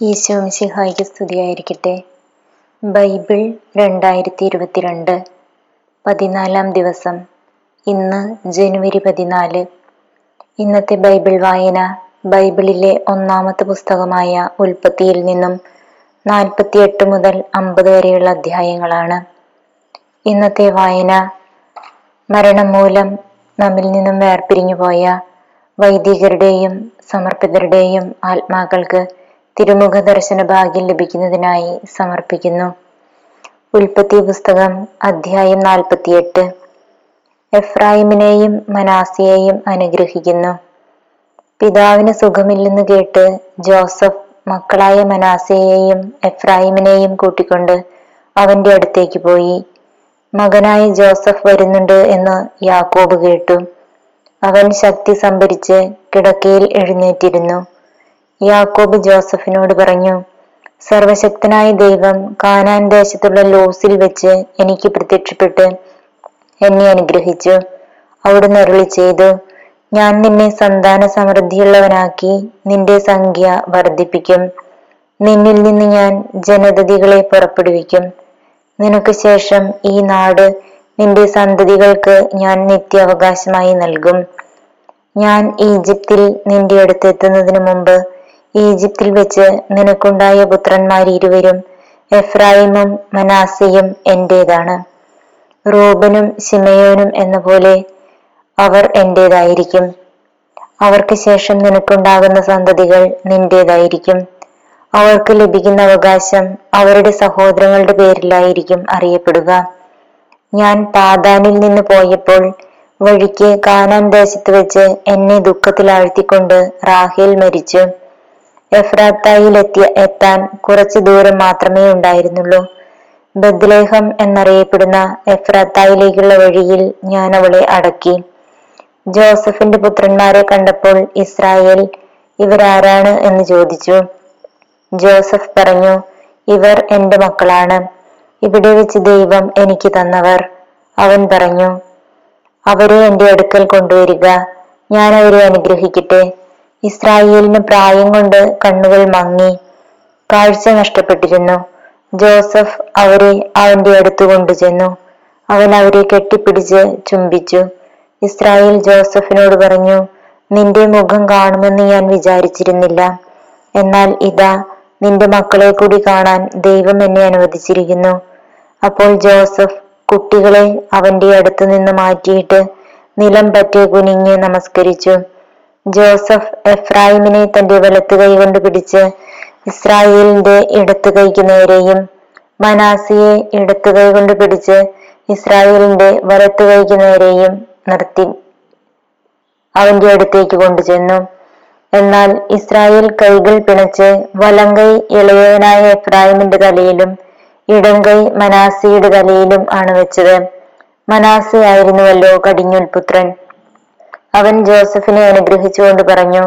ഈശോ മിശിഹായ്ക്ക് സ്തുതിയായിരിക്കട്ടെ. ബൈബിൾ രണ്ടായിരത്തി ഇരുപത്തിരണ്ട് പതിനാലാം ദിവസം ഇന്ന് ജനുവരി പതിനാല്. ഇന്നത്തെ ബൈബിൾ വായന ബൈബിളിലെ ഒന്നാമത്തെ പുസ്തകമായ ഉൽപ്പത്തിയിൽ നിന്നും നാൽപ്പത്തിയെട്ട് മുതൽ അമ്പത് വരെയുള്ള അധ്യായങ്ങളാണ്. ഇന്നത്തെ വായന മരണം മൂലം നമ്മിൽ നിന്നും വേർപിരിഞ്ഞു പോയ വൈദികരുടെയും സമർപ്പിതരുടെയും ആത്മാക്കൾക്ക് തിരുമുഖ ദർശന ഭാഗ്യം ലഭിക്കുന്നതിനായി സമർപ്പിക്കുന്നു. ഉൽപ്പത്തി പുസ്തകം അധ്യായം നാൽപ്പത്തിയെട്ട്. എഫ്രായിമിനെയും മനാസിയെയും അനുഗ്രഹിക്കുന്നു. പിതാവിന് സുഖമില്ലെന്ന് കേട്ട് ജോസഫ് മക്കളായ മനാസിയെയും എഫ്രായിമിനെയും കൂട്ടിക്കൊണ്ട് അവന്റെ അടുത്തേക്ക് പോയി. മകനായ ജോസഫ് വരുന്നുണ്ട് എന്ന് യാക്കോബ് കേട്ടു. അവൻ ശക്തി സംഭരിച്ച് കിടക്കയിൽ എഴുന്നേറ്റിരുന്നു. യാക്കോബ് ജോസഫിനോട് പറഞ്ഞു സർവശക്തനായ ദൈവം കാനാൻ ദേശത്തുള്ള ലോസിൽ വെച്ച് എനിക്ക് പ്രത്യക്ഷപ്പെട്ട് എന്നെ അനുഗ്രഹിച്ചു. അവിടുന്ന് അരുളി ചെയ്തു ഞാൻ നിന്നെ സന്താന സമൃദ്ധിയുള്ളവനാക്കി നിന്റെ സംഖ്യ വർദ്ധിപ്പിക്കും. നിന്നിൽ നിന്ന് ഞാൻ ജനതതികളെ പുറപ്പെടുവിക്കും. നിനക്ക് ശേഷം ഈ നാട് നിന്റെ സന്തതികൾക്ക് ഞാൻ നിത്യാവകാശമായി നൽകും. ഞാൻ ഈജിപ്തിൽ നിന്റെ അടുത്തെത്തുന്നതിന് മുമ്പ് ഈജിപ്തിൽ വെച്ച് നിനക്കുണ്ടായ പുത്രന്മാർ ഇരുവരും എഫ്രായിമും മനാസയും എന്റേതാണ്. റൂബനും ശിമയോനും എന്ന പോലെ അവർ എന്റേതായിരിക്കും. അവർക്ക് ശേഷം നിനക്കുണ്ടാകുന്ന സന്തതികൾ നിന്റേതായിരിക്കും. അവർക്ക് ലഭിക്കുന്ന അവകാശം അവരുടെ സഹോദരങ്ങളുടെ പേരിലായിരിക്കും അറിയപ്പെടുക. ഞാൻ പാതാനിൽ നിന്ന് പോയപ്പോൾ വഴിക്ക് കാനാൻ ദേശത്ത് വെച്ച് എന്നെ ദുഃഖത്തിലാഴ്ത്തിക്കൊണ്ട് റാഹേൽ മരിച്ചു. എഫ്രാത്തായിൽ എത്തിയ എത്താൻ കുറച്ചു ദൂരം മാത്രമേ ഉണ്ടായിരുന്നുള്ളൂ. ബദ്ലേഹം എന്നറിയപ്പെടുന്ന എഫ്രാത്തായിലേക്കുള്ള വഴിയിൽ ഞാൻ അവളെ അടക്കി. ജോസഫിന്റെ പുത്രന്മാരെ കണ്ടപ്പോൾ ഇസ്രായേൽ ഇവരാരാണ്? എന്ന് ചോദിച്ചു. ജോസഫ് പറഞ്ഞു ഇവർ എന്റെ മക്കളാണ്. ഇവിടെ വെച്ച് ദൈവം എനിക്ക് തന്നവർ. അവൻ പറഞ്ഞു അവരെ എന്റെ അടുക്കൽ കൊണ്ടുവരിക. ഞാൻ അവരെ അനുഗ്രഹിക്കട്ടെ. ഇസ്രായേലിന് പ്രായം കൊണ്ട് കണ്ണുകൾ മങ്ങി കാഴ്ച നഷ്ടപ്പെട്ടിരുന്നു. ജോസഫ് അവരെ അവന്റെ അടുത്ത് കൊണ്ടുചെന്നു. അവൻ അവരെ കെട്ടിപ്പിടിച്ച് ചുംബിച്ചു. ഇസ്രായേൽ ജോസഫിനോട് പറഞ്ഞു നിന്റെ മുഖം കാണുമെന്ന് ഞാൻ വിചാരിച്ചിരുന്നില്ല. എന്നാൽ ഇതാ നിന്റെ മക്കളെ കൂടി കാണാൻ ദൈവം എന്നെ അനുവദിച്ചിരിക്കുന്നു. അപ്പോൾ ജോസഫ് കുട്ടികളെ അവന്റെ അടുത്ത് നിന്ന് മാറ്റിയിട്ട് നിലം പറ്റി കുനിഞ്ഞ് നമസ്കരിച്ചു. ജോസഫ് എഫ്രായിമിനെ തന്റെ വലത്ത് കൈ കൊണ്ട് പിടിച്ച് ഇസ്രായേലിന്റെ ഇടത്ത് കൈക്ക് നേരെയും മനാസിയെ ഇടത്ത് കൈ കൊണ്ട് പിടിച്ച് ഇസ്രായേലിന്റെ വലത്ത് കൈക്ക് നേരെയും നിർത്തി. അവന്റെ അടുത്തേക്ക് കൊണ്ടുചെന്നു. എന്നാൽ ഇസ്രായേൽ കൈകൾ പിണച്ച് വലങ്കൈ ഇളയവനായ എഫ്രായിമിന്റെ തലയിലും ഇടങ്കൈ മനാസിയുടെ തലയിലും ആണ് വെച്ചത്. മനാസി ആയിരുന്നുവല്ലോ കടിഞ്ഞുൽ പുത്രൻ അവൻ ജോസഫിനെ അനുഗ്രഹിച്ചുകൊണ്ട് പറഞ്ഞു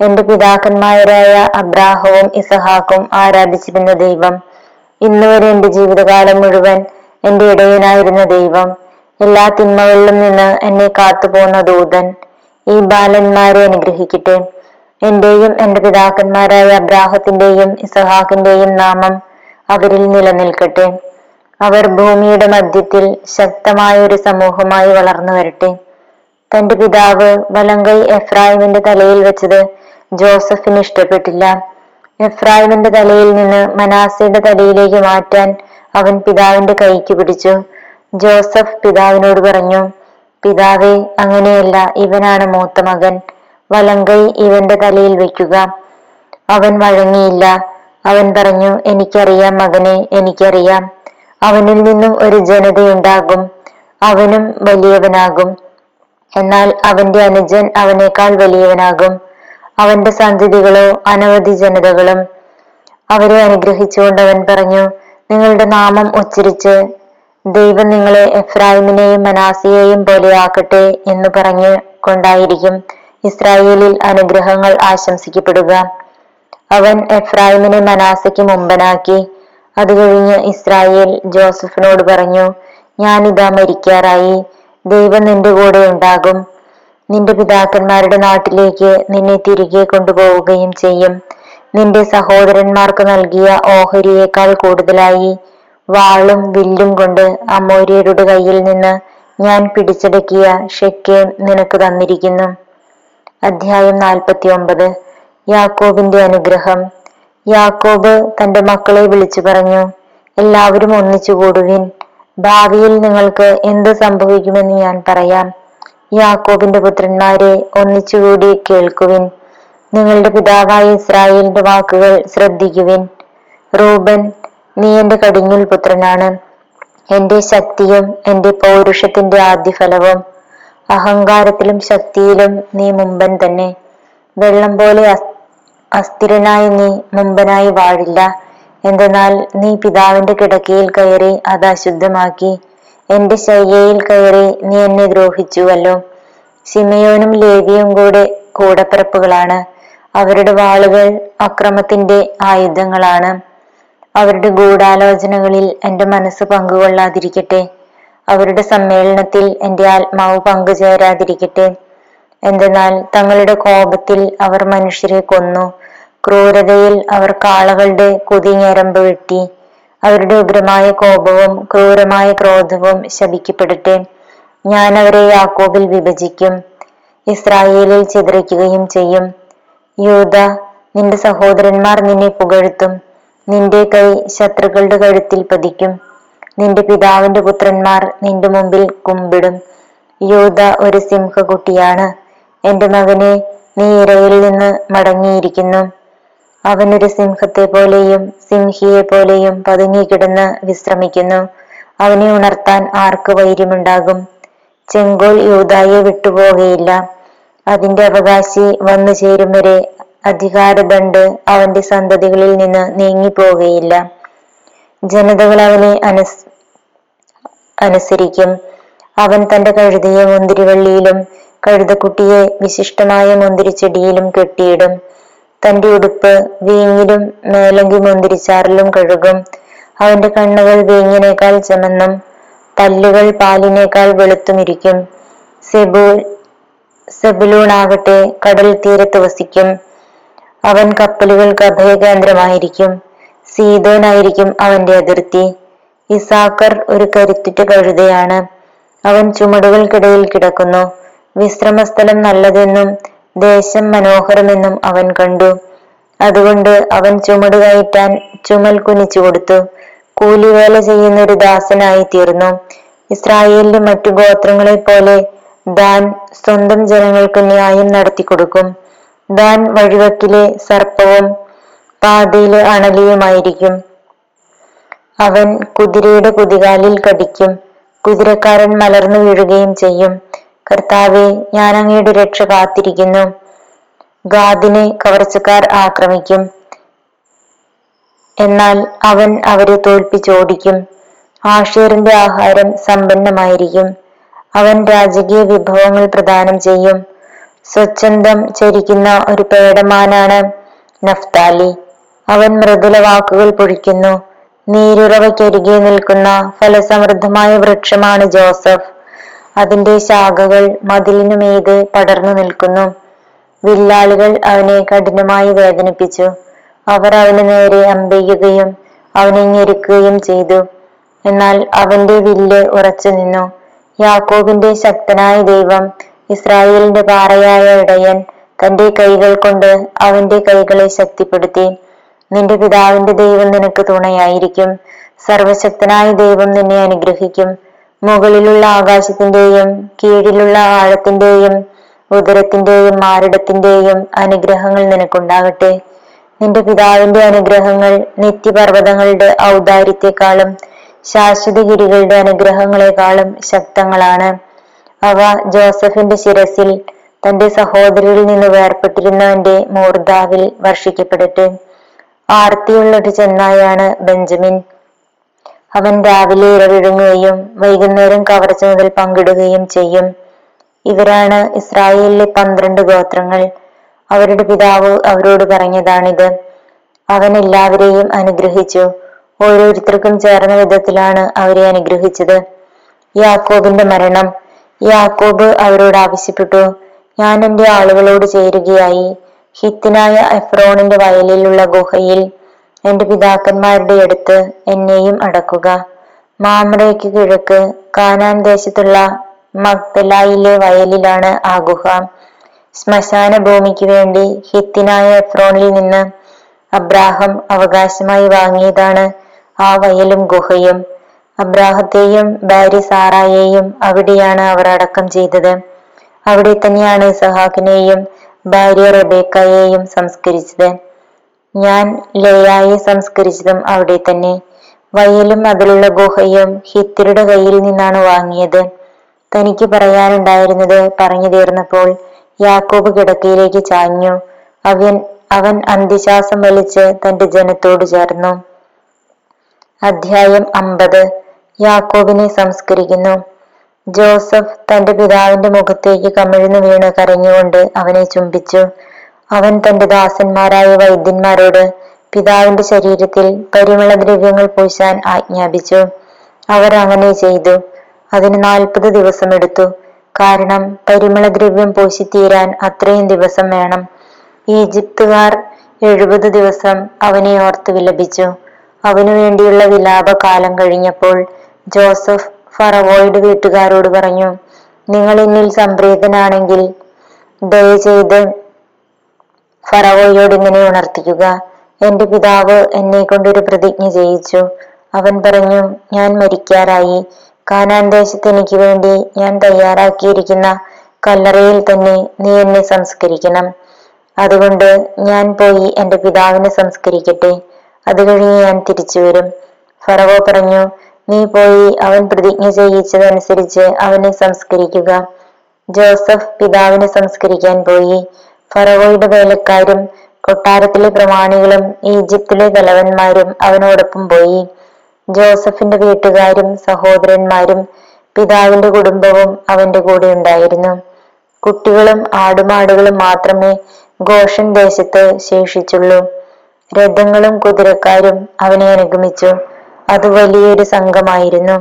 എന്റെ പിതാക്കന്മാരായ അബ്രാഹവും ഇസഹാക്കും ആരാധിച്ചിരുന്ന ദൈവം. ഇന്നുവരെ എന്റെ ജീവിതകാലം മുഴുവൻ എന്റെ ഇടയനായിരുന്ന ദൈവം. എല്ലാ തിന്മകളിലും നിന്ന് എന്നെ കാത്തുപോകുന്ന ദൂതൻ. ഈ ബാലന്മാരെ അനുഗ്രഹിക്കട്ടെ. എന്റെയും എന്റെ പിതാക്കന്മാരായ അബ്രാഹത്തിന്റെയും ഇസഹാക്കിന്റെയും നാമം അവരിൽ നിലനിൽക്കട്ടെ. അവർ ഭൂമിയുടെ മധ്യത്തിൽ ശക്തമായ ഒരു സമൂഹമായി വളർന്നു വരട്ടെ തന്റെ പിതാവ് വലങ്കൈ എഫ്രായിമിന്റെ തലയിൽ വെച്ചത് ജോസഫിന് ഇഷ്ടപ്പെട്ടില്ല. എഫ്രായിമിന്റെ തലയിൽ നിന്ന് മനാസയുടെ തലയിലേക്ക് മാറ്റാൻ അവൻ പിതാവിന്റെ കൈക്ക് പിടിച്ചു. ജോസഫ് പിതാവിനോട് പറഞ്ഞു പിതാവേ അങ്ങനെയല്ല ഇവനാണ് മൂത്ത മകൻ. വലങ്കൈ ഇവന്റെ തലയിൽ വെക്കുക. അവൻ വഴങ്ങിയില്ല. അവൻ പറഞ്ഞു എനിക്കറിയാം മകനെ എനിക്കറിയാം. അവനിൽ നിന്നും ഒരു ജനതയുണ്ടാകും. അവനും വലിയവനാകും. എന്നാൽ അവന്റെ അനുജൻ അവനേക്കാൾ വലിയവനാകും. അവന്റെ സന്തതികളോ അനവധി ജനതകളും അവരെ അനുഗ്രഹിച്ചുകൊണ്ട് അവൻ പറഞ്ഞു നിങ്ങളുടെ നാമം ഉച്ചരിച്ച് ദൈവം നിങ്ങളെ എഫ്രാഹിമിനെയും മനാസിയെയും പോലെയാക്കട്ടെ എന്ന് പറഞ്ഞ് കൊണ്ടായിരിക്കും ഇസ്രായേലിൽ അനുഗ്രഹങ്ങൾ ആശംസിക്കപ്പെടുക. അവൻ എഫ്രാഹിമിനെ മനാസയ്ക്ക് മുമ്പനാക്കി അത് കഴിഞ്ഞ് ഇസ്രായേൽ ജോസഫിനോട് പറഞ്ഞു ഞാനിതാ മരിക്കാറായി. ദൈവം നിന്റെ കൂടെ ഉണ്ടാകും. നിന്റെ പിതാക്കന്മാരുടെ നാട്ടിലേക്ക് നിന്നെ തിരികെ കൊണ്ടുപോവുകയും ചെയ്യും. നിന്റെ സഹോദരന്മാർക്ക് നൽകിയ ഓഹരിയേക്കാൾ കൂടുതലായി വാളും വില്ലും കൊണ്ട് അമോര്യരുടെ കയ്യിൽ നിന്ന് ഞാൻ പിടിച്ചടക്കിയ ഷെക്കേം നിനക്ക് തന്നിരിക്കുന്നു. അധ്യായം നാൽപ്പത്തി ഒമ്പത് യാക്കോബിന്റെ അനുഗ്രഹം. യാക്കോബ് തന്റെ മക്കളെ വിളിച്ചു പറഞ്ഞു എല്ലാവരും ഒന്നിച്ചു കൂടുവിൻ ഭാവിയിൽ നിങ്ങൾക്ക് എന്ത് സംഭവിക്കുമെന്ന് ഞാൻ പറയാം. യാക്കോബിന്റെ പുത്രന്മാരെ ഒന്നിച്ചുകൂടി കേൾക്കുവിൻ. നിങ്ങളുടെ പിതാവായ ഇസ്രായേലിന്റെ വാക്കുകൾ ശ്രദ്ധിക്കുവിൻ. റൂബൻ നീ എന്റെ കടിഞ്ഞുൽ പുത്രനാണ്. എന്റെ ശക്തിയും എന്റെ പൗരുഷത്തിന്റെ ആദ്യഫലവും അഹങ്കാരത്തിലും ശക്തിയിലും നീ മുമ്പൻ തന്നെ. വെള്ളം പോലെ അസ്- അസ്ഥിരനായി നീ മുമ്പനായി വാഴില്ല. എന്തെന്നാൽ നീ പിതാവിന്റെ കിടക്കയിൽ കയറി അത് അശുദ്ധമാക്കി എന്റെ ശയ്യയിൽ കയറി നീ എന്നെ ദ്രോഹിച്ചുവല്ലോ. സിമയോനും ലേവിയും കൂടെ കൂടപ്പിറപ്പുകളാണ്. അവരുടെ വാളുകൾ അക്രമത്തിന്റെ ആയുധങ്ങളാണ്. അവരുടെ ഗൂഢാലോചനകളിൽ എന്റെ മനസ്സ് പങ്കുകൊള്ളാതിരിക്കട്ടെ. അവരുടെ സമ്മേളനത്തിൽ എന്റെ ആത്മാവ് പങ്കുചേരാതിരിക്കട്ടെ. എന്തെന്നാൽ തങ്ങളുടെ കോപത്തിൽ അവർ മനുഷ്യരെ കൊന്നു. ക്രൂരതയിൽ അവർ കാളകളുടെ കുതിഞ്ഞരമ്പ് വെട്ടി. അവരുടെ ഉഗ്രമായ കോപവും ക്രൂരമായ ക്രോധവും ശപിക്കപ്പെടട്ടെ. ഞാൻ അവരെ യാക്കോബിൽ വിഭജിക്കും ഇസ്രായേലിൽ ചിതറിക്കുകയും ചെയ്യും. യൂത നിന്റെ സഹോദരന്മാർ നിന്നെ പുകഴ്ത്തും നിന്റെ കൈ ശത്രുക്കളുടെ കഴുത്തിൽ പതിക്കും. നിന്റെ പിതാവിന്റെ പുത്രന്മാർ നിന്റെ മുമ്പിൽ കുമ്പിടും. യൂത ഒരു സിംഹകുട്ടിയാണ്. എന്റെ മകനെ നീ ഇരയിൽ നിന്ന് മടങ്ങിയിരിക്കുന്നു. അവൻ ഒരു സിംഹത്തെ പോലെയും സിംഹിയെ പോലെയും പതുങ്ങിക്കിടന്ന് വിശ്രമിക്കുന്നു. അവനെ ഉണർത്താൻ ആർക്ക് വൈര്യമുണ്ടാകും? ചെങ്കോൽ യൂതായെ വിട്ടുപോകുകയില്ല അതിന്റെ അവകാശി വന്നു ചേരും വരെ അധികാരദണ്ട് അവന്റെ സന്തതികളിൽ നിന്ന് നീങ്ങിപ്പോകുകയില്ല ജനതകൾ അവനെ അനുസ് അനുസരിക്കും. അവൻ തന്റെ കഴുതയെ മുന്തിരിവള്ളിയിലും കഴുതക്കുട്ടിയെ വിശിഷ്ടമായ മുന്തിരിച്ചെടിയിലും കെട്ടിയിടും. തന്റെ ഉടുപ്പ് വീഞ്ഞിലും മേലങ്കി മുന്തിരിച്ചാറിലും കഴുകും. അവന്റെ കണ്ണുകൾ വീഞ്ഞിനേക്കാൾ ചമന്നും പല്ലുകൾ പാലിനേക്കാൾ വെളുത്തുമിരിക്കും. സെബു സെബുലൂണാകട്ടെ കടൽ തീരത്ത് വസിക്കും അവൻ കപ്പലുകൾക്ക് അഭയകേന്ദ്രമായിരിക്കും. സീതോനായിരിക്കും അവന്റെ അതിർത്തി. ഇസാക്കർ ഒരു കരുത്തുറ്റ കഴുതയാണ്. അവൻ ചുമടുകൾക്കിടയിൽ കിടക്കുന്നു. വിശ്രമസ്ഥലം നല്ലതെന്നും ദേശം മനോഹരമെന്നും അവൻ കണ്ടു. അതുകൊണ്ട് അവൻ ചുമട് കയറ്റാൻ ചുമൽ കുനിച്ചു കൊടുത്തു. കൂലിവേല ചെയ്യുന്ന ഒരു ദാസനായി തീർന്നു. ഇസ്രായേലിന്റെ മറ്റു ഗോത്രങ്ങളെ പോലെ ദാൻ സ്വന്തം ജനങ്ങൾക്ക് ന്യായം നടത്തി കൊടുക്കും. ദാൻ വഴിവക്കിലെ സർപ്പവും പാതയിലെ അണലിയുമായിരിക്കും. അവൻ കുതിരയുടെ കുതികാലിൽ കടിക്കും. കുതിരക്കാരൻ മലർന്നു വീഴുകയും ചെയ്യും. കർത്താവെ ഞാൻ അങ്ങയുടെ രക്ഷ കാത്തിരിക്കുന്നു. ഗാദിനെ കവർച്ചക്കാർ ആക്രമിക്കും. എന്നാൽ അവൻ അവരെ തോൽപ്പിച്ചോടിക്കും ആഷേറിന്റെ ആഹാരം സമ്പന്നമായിരിക്കും. അവൻ രാജകീയ വിഭവങ്ങൾ പ്രദാനം ചെയ്യും. സ്വച്ഛന്തം ചരിക്കുന്ന ഒരു പേടമാനാണ് നഫ്താലി. അവൻ മൃദുല വാക്കുകൾ പൊഴിക്കുന്നു. നീരുറവയ്ക്കരികെ നിൽക്കുന്ന ഫലസമൃദ്ധമായ വൃക്ഷമാണ് ജോസഫ്. അതിന്റെ ശാഖകൾ മതിലിനു മീതെ പടർന്നു നിൽക്കുന്നു. വില്ലാളികൾ അവനെ കഠിനമായി വേദനിപ്പിച്ചു. അവർ അവന് നേരെ അമ്പെയ്യുകയും അവനെ ഞെരുക്കുകയും ചെയ്തു. എന്നാൽ അവന്റെ വില്ല് ഉറച്ചു നിന്നു. യാക്കോബിന്റെ ശക്തനായ ദൈവം ഇസ്രായേലിന്റെ പാറയായ ഇടയൻ തന്റെ കൈകൾ കൊണ്ട് അവന്റെ കൈകളെ ശക്തിപ്പെടുത്തി. നിന്റെ പിതാവിന്റെ ദൈവം നിനക്ക് തുണയായിരിക്കും. സർവശക്തനായ ദൈവം നിന്നെ അനുഗ്രഹിക്കും. മുകളിലുള്ള ആകാശത്തിന്റെയും കീഴിലുള്ള ആഴത്തിന്റെയും ഉദരത്തിന്റെയും മാരടത്തിന്റെയും അനുഗ്രഹങ്ങൾ നിനക്കുണ്ടാകട്ടെ. നിന്റെ പിതാവിന്റെ അനുഗ്രഹങ്ങൾ നിത്യപർവതങ്ങളുടെ ഔദാര്യത്തെക്കാളും ശാശ്വതഗിരികളുടെ അനുഗ്രഹങ്ങളെക്കാളും ശക്തങ്ങളാണ്. അവ ജോസഫിന്റെ ശിരസിൽ തന്റെ സഹോദരിയിൽ നിന്ന് വേർപ്പെട്ടിരുന്നവന്റെ മൂർധാവിൽ വർഷിക്കപ്പെടട്ടെ. ആർത്തിയുള്ള ഒരു ചെന്നായാണ് ബെഞ്ചമിൻ. അവൻ രാവിലെ ഇരവിഴുങ്ങുകയും വൈകുന്നേരം കവർച്ച മുതൽ പങ്കിടുകയും ചെയ്യും. ഇവരാണ് ഇസ്രായേലിലെ പന്ത്രണ്ട് ഗോത്രങ്ങൾ. അവരുടെ പിതാവ് അവരോട് പറഞ്ഞതാണിത്. അവൻ എല്ലാവരെയും അനുഗ്രഹിച്ചു. ഓരോരുത്തർക്കും ചേർന്ന വിധത്തിലാണ് അവരെ അനുഗ്രഹിച്ചത്. യാക്കോബിന്റെ മരണം. യാക്കോബ് അവരോട് ആവശ്യപ്പെട്ടു. ഞാൻ എന്റെ ആളുകളോട് ചേരുകയായി. ഹിത്തിനായ എഫ്രോണിന്റെ വയലിലുള്ള ഗുഹയിൽ എന്റെ പിതാക്കന്മാരുടെ അടുത്ത് എന്നെയും അടക്കുക. മാമ്രയ്ക്ക് കിഴക്ക് കാനാൻ ദേശത്തുള്ള മക്തലായിലെ വയലിലാണ് ആ ഗുഹ ശ്മശാന ഭൂമിക്ക് വേണ്ടി ഹിത്തിനായ എഫ്രോണിൽ നിന്ന് അബ്രാഹം അവകാശമായി വാങ്ങിയതാണ് ആ വയലും ഗുഹയും. അബ്രാഹത്തെയും ഭാര്യ സാറായെയും അവിടെയാണ് അവർ അടക്കം ചെയ്തത്. അവിടെ തന്നെയാണ് സഹാക്കിനെയും ഭാര്യ റബേക്കയെയും സംസ്കരിച്ചത്. ഞാൻ ലയായെ സംസ്കരിച്ചതും അവിടെ തന്നെ. വയലും അതിലുള്ള ഗുഹയും ഹിത്തരുടെ കയ്യിൽ നിന്നാണ് വാങ്ങിയത്. തനിക്ക് പറയാനുണ്ടായിരുന്നത് പറഞ്ഞു തീർന്നപ്പോൾ യാക്കോബ് കിടക്കയിലേക്ക് ചാഞ്ഞു. അവൻ അവൻ അന്ത്യശ്വാസം വലിച്ച് തന്റെ ജനത്തോട് ചേർന്നു. അധ്യായം അമ്പത്. യാക്കോബിനെ സംസ്കരിക്കുന്നു. ജോസഫ് തന്റെ പിതാവിന്റെ മുഖത്തേക്ക് കമിഴ്ന്നു വീണ് കരഞ്ഞുകൊണ്ട് അവനെ ചുംബിച്ചു. അവൻ തന്റെ ദാസന്മാരായ വൈദ്യന്മാരോട് പിതാവിന്റെ ശരീരത്തിൽ പരിമള ദ്രവ്യങ്ങൾ പൂശാൻ ആജ്ഞാപിച്ചു. അവർ അങ്ങനെ ചെയ്തു. അതിന് നാൽപ്പത് ദിവസം എടുത്തു. കാരണം പരിമള ദ്രവ്യം പൂശിത്തീരാൻ അത്രയും ദിവസം വേണം. ഈജിപ്തുകാർ എഴുപത് ദിവസം അവനെ ഓർത്ത് വിലപിച്ചു. അവനു വേണ്ടിയുള്ള വിലാപകാലം കഴിഞ്ഞപ്പോൾ ജോസഫ് ഫറവോയുടെ വീട്ടുകാരോട് പറഞ്ഞു നിങ്ങൾ എന്നിൽ സംപ്രീതനാണെങ്കിൽ ദയചെയ്ത് ഫറവോയോട് ഇങ്ങനെ ഉണർത്തിക്കുക. എന്റെ പിതാവ് എന്നെ കൊണ്ടൊരു പ്രതിജ്ഞ ചെയ്യിച്ചു. അവൻ പറഞ്ഞു ഞാൻ മരിക്കാറായി. കാനാൻ ദേശത്ത് എനിക്ക് വേണ്ടി ഞാൻ തയ്യാറാക്കിയിരിക്കുന്ന കല്ലറയിൽ തന്നെ നീ എന്നെ സംസ്കരിക്കണം. അതുകൊണ്ട് ഞാൻ പോയി എന്റെ പിതാവിനെ സംസ്കരിക്കട്ടെ. അത് കഴിഞ്ഞ് ഞാൻ തിരിച്ചു വരും. ഫറവോ പറഞ്ഞു നീ പോയി അവൻ പ്രതിജ്ഞ ചെയ്യിച്ചതനുസരിച്ച് അവനെ സംസ്കരിക്കുക. ജോസഫ് പിതാവിനെ സംസ്കരിക്കാൻ പോയി. ഫറവോയുടെ വേലക്കാരും കൊട്ടാരത്തിലെ പ്രമാണികളും ഈജിപ്തിലെ തലവന്മാരും അവനോടൊപ്പം പോയി. ജോസഫിന്റെ വീട്ടുകാരും സഹോദരന്മാരും പിതാവിന്റെ കുടുംബവും അവന്റെ കൂടെ ഉണ്ടായിരുന്നു. കുട്ടികളും ആടുമാടുകളും മാത്രമേ ഘോഷൻ ദേശത്ത് ശേഷിച്ചുള്ളൂ. രഥങ്ങളും കുതിരക്കാരും അവനെ അനുഗമിച്ചു. അത് വലിയൊരു സംഘമായിരുന്നു.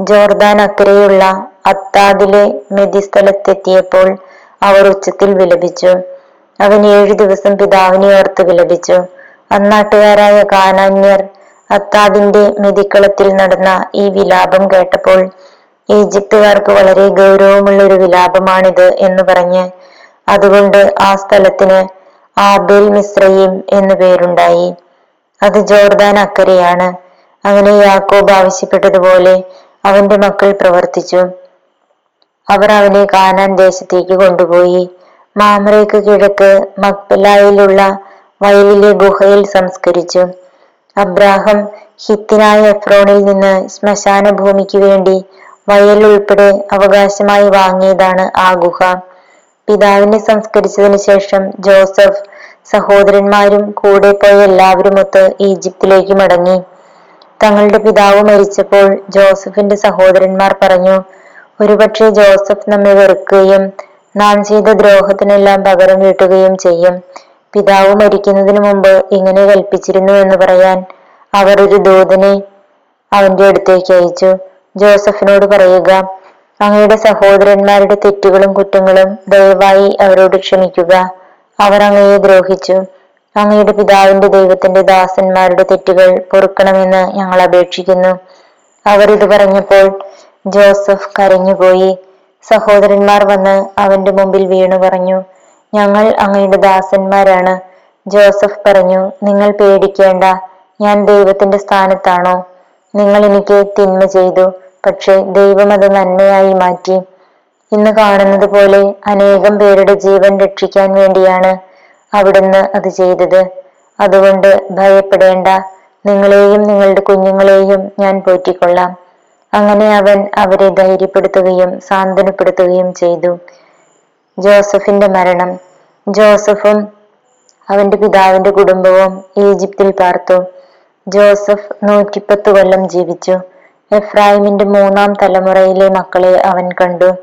ജോർദാൻ അക്കരെയുള്ള അത്താദിലെ മെതിസ്ഥലത്തെത്തിയപ്പോൾ അവർ ഉച്ചത്തിൽ വിലപിച്ചു. അവൻ ഏഴു ദിവസം പിതാവിനെ ഓർത്ത് വിലപിച്ചു. അന്നാട്ടുകാരായ കാനാന്യർ അത്താദിന്റെ മെതിക്കളത്തിൽ നടന്ന ഈ വിലാപം കേട്ടപ്പോൾ ഈജിപ്തുകാർക്ക് വളരെ ഗൗരവമുള്ള ഒരു വിലാപമാണിത് എന്ന് പറഞ്ഞ് അതുകൊണ്ട് ആ സ്ഥലത്തിന് ആബേൽ മിശ്രയും എന്നു പേരുണ്ടായി. അത് ജോർദാൻ അക്കരയാണ്. അങ്ങനെ യാക്കോബ് ആവശ്യപ്പെട്ടതുപോലെ അവന്റെ മക്കൾ പ്രവർത്തിച്ചു. അവർ അവനെ കാനാൻ ദേശത്തേക്ക് കൊണ്ടുപോയി. മാമറയ്ക്ക് കിഴക്ക് മക്പലായിലുള്ള വയലിലെ ഗുഹയിൽ സംസ്കരിച്ചു. അബ്രാഹം ഹിത്തിനായ എഫ്രോണിൽ നിന്ന് ശ്മശാന ഭൂമിക്ക് വേണ്ടി വയൽ ഉൾപ്പെടെ അവകാശമായി വാങ്ങിയതാണ് ആ ഗുഹ. പിതാവിനെ സംസ്കരിച്ചതിന് ശേഷം ജോസഫ് സഹോദരന്മാരും കൂടെ പോയ എല്ലാവരും ഒത്ത് ഈജിപ്തിലേക്ക് മടങ്ങി. തങ്ങളുടെ പിതാവ് മരിച്ചപ്പോൾ ജോസഫിന്റെ സഹോദരന്മാർ പറഞ്ഞു ഒരുപക്ഷെ ജോസഫ് നമ്മെ വെറുക്കുകയും നാം ചെയ്ത ദ്രോഹത്തിനെല്ലാം പകരം വീട്ടുകയും ചെയ്യും. പിതാവ് മരിക്കുന്നതിന് മുമ്പ് ഇങ്ങനെ കൽപ്പിച്ചിരുന്നു എന്ന് പറയാൻ അവർ ഒരു ദൂതനെ അവന്റെ അടുത്തേക്ക് അയച്ചു. ജോസഫിനോട് പറയുക അങ്ങയുടെ സഹോദരന്മാരുടെ തെറ്റുകളും കുറ്റങ്ങളും ദയവായി അവരോട് ക്ഷമിക്കുക. അവർ അങ്ങയെ ദ്രോഹിച്ചു. അങ്ങയുടെ പിതാവിന്റെ ദൈവത്തിന്റെ ദാസന്മാരുടെ തെറ്റുകൾ പൊറുക്കണമെന്ന് ഞങ്ങൾ അപേക്ഷിക്കുന്നു. അവർ ഇത് പറഞ്ഞപ്പോൾ ജോസഫ് കരഞ്ഞുപോയി. സഹോദരന്മാർ വന്ന് അവന്റെ മുമ്പിൽ വീണു പറഞ്ഞു ഞങ്ങൾ അങ്ങയുടെ ദാസന്മാരാണ്. ജോസഫ് പറഞ്ഞു നിങ്ങൾ പേടിക്കേണ്ട ഞാൻ ദൈവത്തിന്റെ സ്ഥാനത്താണോ? നിങ്ങൾ എനിക്ക് തിന്മ ചെയ്തു പക്ഷേ ദൈവം അത് നന്മയായി മാറ്റി. ഇന്ന് കാണുന്നത് പോലെ അനേകം പേരുടെ ജീവൻ രക്ഷിക്കാൻ വേണ്ടിയാണ് അവിടുന്ന് അത് ചെയ്തത്. അതുകൊണ്ട് ഭയപ്പെടേണ്ട നിങ്ങളെയും നിങ്ങളുടെ കുഞ്ഞുങ്ങളെയും ഞാൻ പോറ്റിക്കൊള്ളാം. അങ്ങനെ അവൻ അവരെ ധൈര്യപ്പെടുത്തുകയും സാന്ത്വനപ്പെടുത്തുകയും ചെയ്തു. ജോസഫിന്റെ മരണം. ജോസഫും അവന്റെ പിതാവിന്റെ കുടുംബവും ഈജിപ്തിൽ പാർത്തു. ജോസഫ് നൂറ്റിപ്പത്ത് കൊല്ലം ജീവിച്ചു. എഫ്രാഹിമിന്റെ മൂന്നാം തലമുറയിലെ മക്കളെ അവൻ കണ്ടു.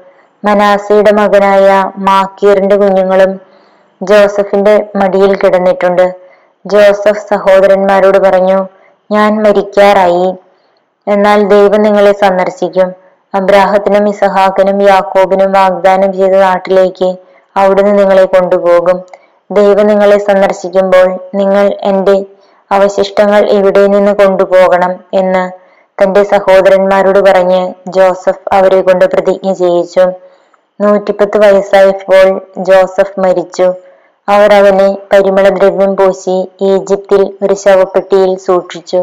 മനാസയുടെ മകനായ മാക്കീറിന്റെ കുഞ്ഞുങ്ങളും ജോസഫിന്റെ മടിയിൽ കിടന്നിട്ടുണ്ട്. ജോസഫ് സഹോദരന്മാരോട് പറഞ്ഞു ഞാൻ മരിക്കാറായി. എന്നാൽ ദൈവം നിങ്ങളെ സന്ദർശിക്കും. അബ്രാഹത്തിനും ഇസഹാക്കിനും യാക്കോബിനും വാഗ്ദാനം ചെയ്ത നാട്ടിലേക്ക് അവിടുന്ന് നിങ്ങളെ കൊണ്ടുപോകും. ദൈവം നിങ്ങളെ സന്ദർശിക്കുമ്പോൾ നിങ്ങൾ എന്റെ അവശിഷ്ടങ്ങൾ ഇവിടെ നിന്ന് കൊണ്ടുപോകണം എന്ന് തന്റെ സഹോദരന്മാരോട് പറഞ്ഞ് ജോസഫ് അവരെ കൊണ്ട് പ്രതിജ്ഞ ചെയ്യിച്ചു. നൂറ്റിപ്പത്ത് വയസ്സായപ്പോൾ ജോസഫ് മരിച്ചു. അവർ അവനെ പരിമളദ്രവ്യം പൂശി ഈജിപ്തിൽ ഒരു ശവപ്പെട്ടിയിൽ സൂക്ഷിച്ചു.